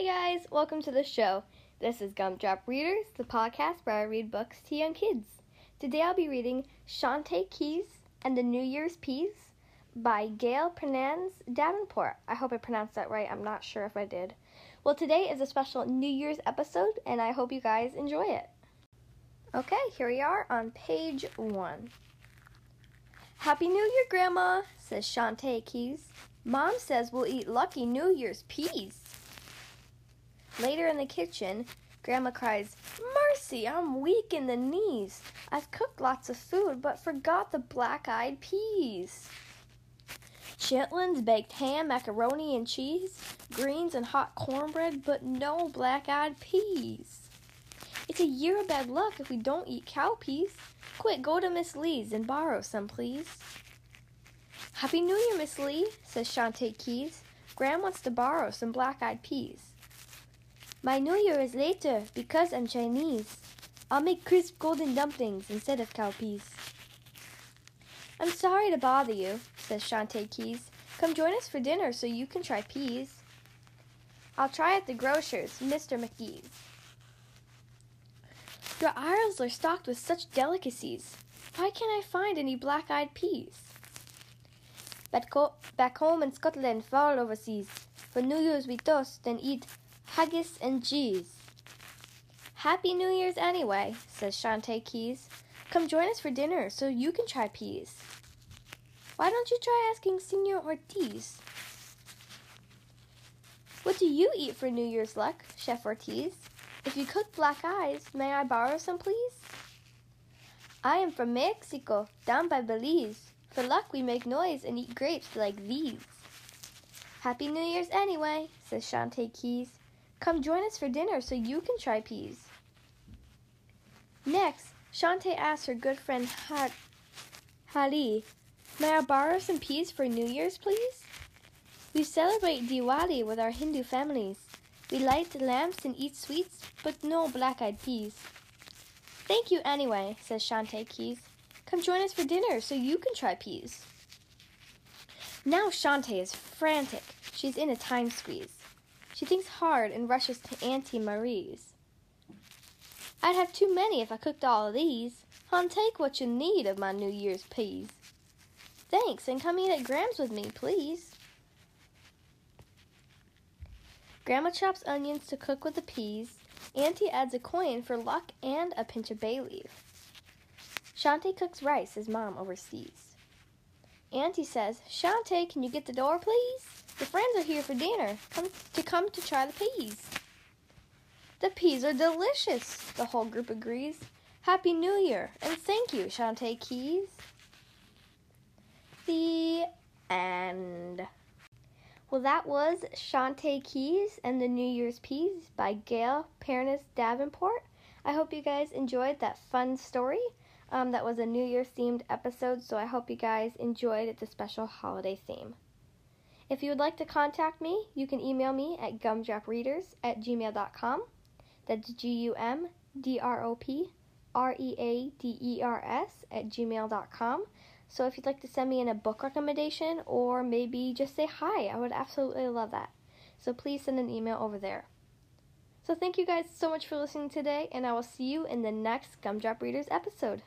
Hey guys, welcome to the show. This is Gumdrop Readers, the podcast where I read books to young kids. Today I'll be reading Shante Keys and the New Year's Peas by Gail Piernas Davenport. I hope I pronounced that right. I'm not sure if I did. Well, today is a special New Year's episode, and I hope you guys enjoy it. Okay, here we are on page one. Happy New Year, Grandma, says Shante Keys. Mom says we'll eat lucky New Year's peas. Later in the kitchen, Grandma cries, Mercy, I'm weak in the knees. I've cooked lots of food, but forgot the black eyed peas. Chitlins, baked ham, macaroni and cheese, greens and hot cornbread, but no black eyed peas. It's a year of bad luck if we don't eat cow peas. Quick, go to Miss Lee's and borrow some, please. Happy New Year, Miss Lee, says Shante Keys. Gran wants to borrow some black eyed peas. My New Year is later because I'm Chinese. I'll make crisp golden dumplings instead of cow peas. I'm sorry to bother you, says Shante Keys. Come join us for dinner so you can try peas. I'll try at the grocer's, Mr. McGee's. Your aisles are stocked with such delicacies. Why can't I find any black eyed peas? Back home in Scotland, far overseas, for New Year's we toast and eat haggis and cheese. Happy New Year's anyway, says Shante Keys. Come join us for dinner so you can try peas. Why don't you try asking Senor Ortiz? What do you eat for New Year's luck, Chef Ortiz? If you cook black eyes, may I borrow some, please? I am from Mexico, down by Belize. For luck, we make noise and eat grapes like these. Happy New Year's anyway, says Shante Keys. Come join us for dinner so you can try peas. Next, Shante asks her good friend ha- Hali, May I borrow some peas for New Year's, please? We celebrate Diwali with our Hindu families. We light lamps and eat sweets, but no black eyed peas. Thank you anyway, says Shante Keys. Come join us for dinner so you can try peas. Now Shante is frantic. She's in a time squeeze. She thinks hard and rushes to Auntie Marie's. I'd have too many if I cooked all of these. Hon, take what you need of my New Year's peas. Thanks, and come eat at Gram's with me, please. Grandma chops onions to cook with the peas. Auntie adds a coin for luck and a pinch of bay leaf. Shante cooks rice as mom oversees. Auntie says, Shante, can you get the door, please? Your friends are here for dinner, come to come to try the peas. The peas are delicious, the whole group agrees. Happy New Year, and thank you, Shante Keys. The end. Well, that was Shante Keys and the New Year's Peas by Gail Piernas Davenport. I hope you guys enjoyed that fun story. Um, that was a New Year themed episode, so I hope you guys enjoyed the special holiday theme. If you would like to contact me, you can email me at gumdropreaders at gmail.com. That's G U M D R O P R E A D E R S at gmail.com. So if you'd like to send me in a book recommendation or maybe just say hi, I would absolutely love that. So please send an email over there. So thank you guys so much for listening today, and I will see you in the next Gumdrop Readers episode.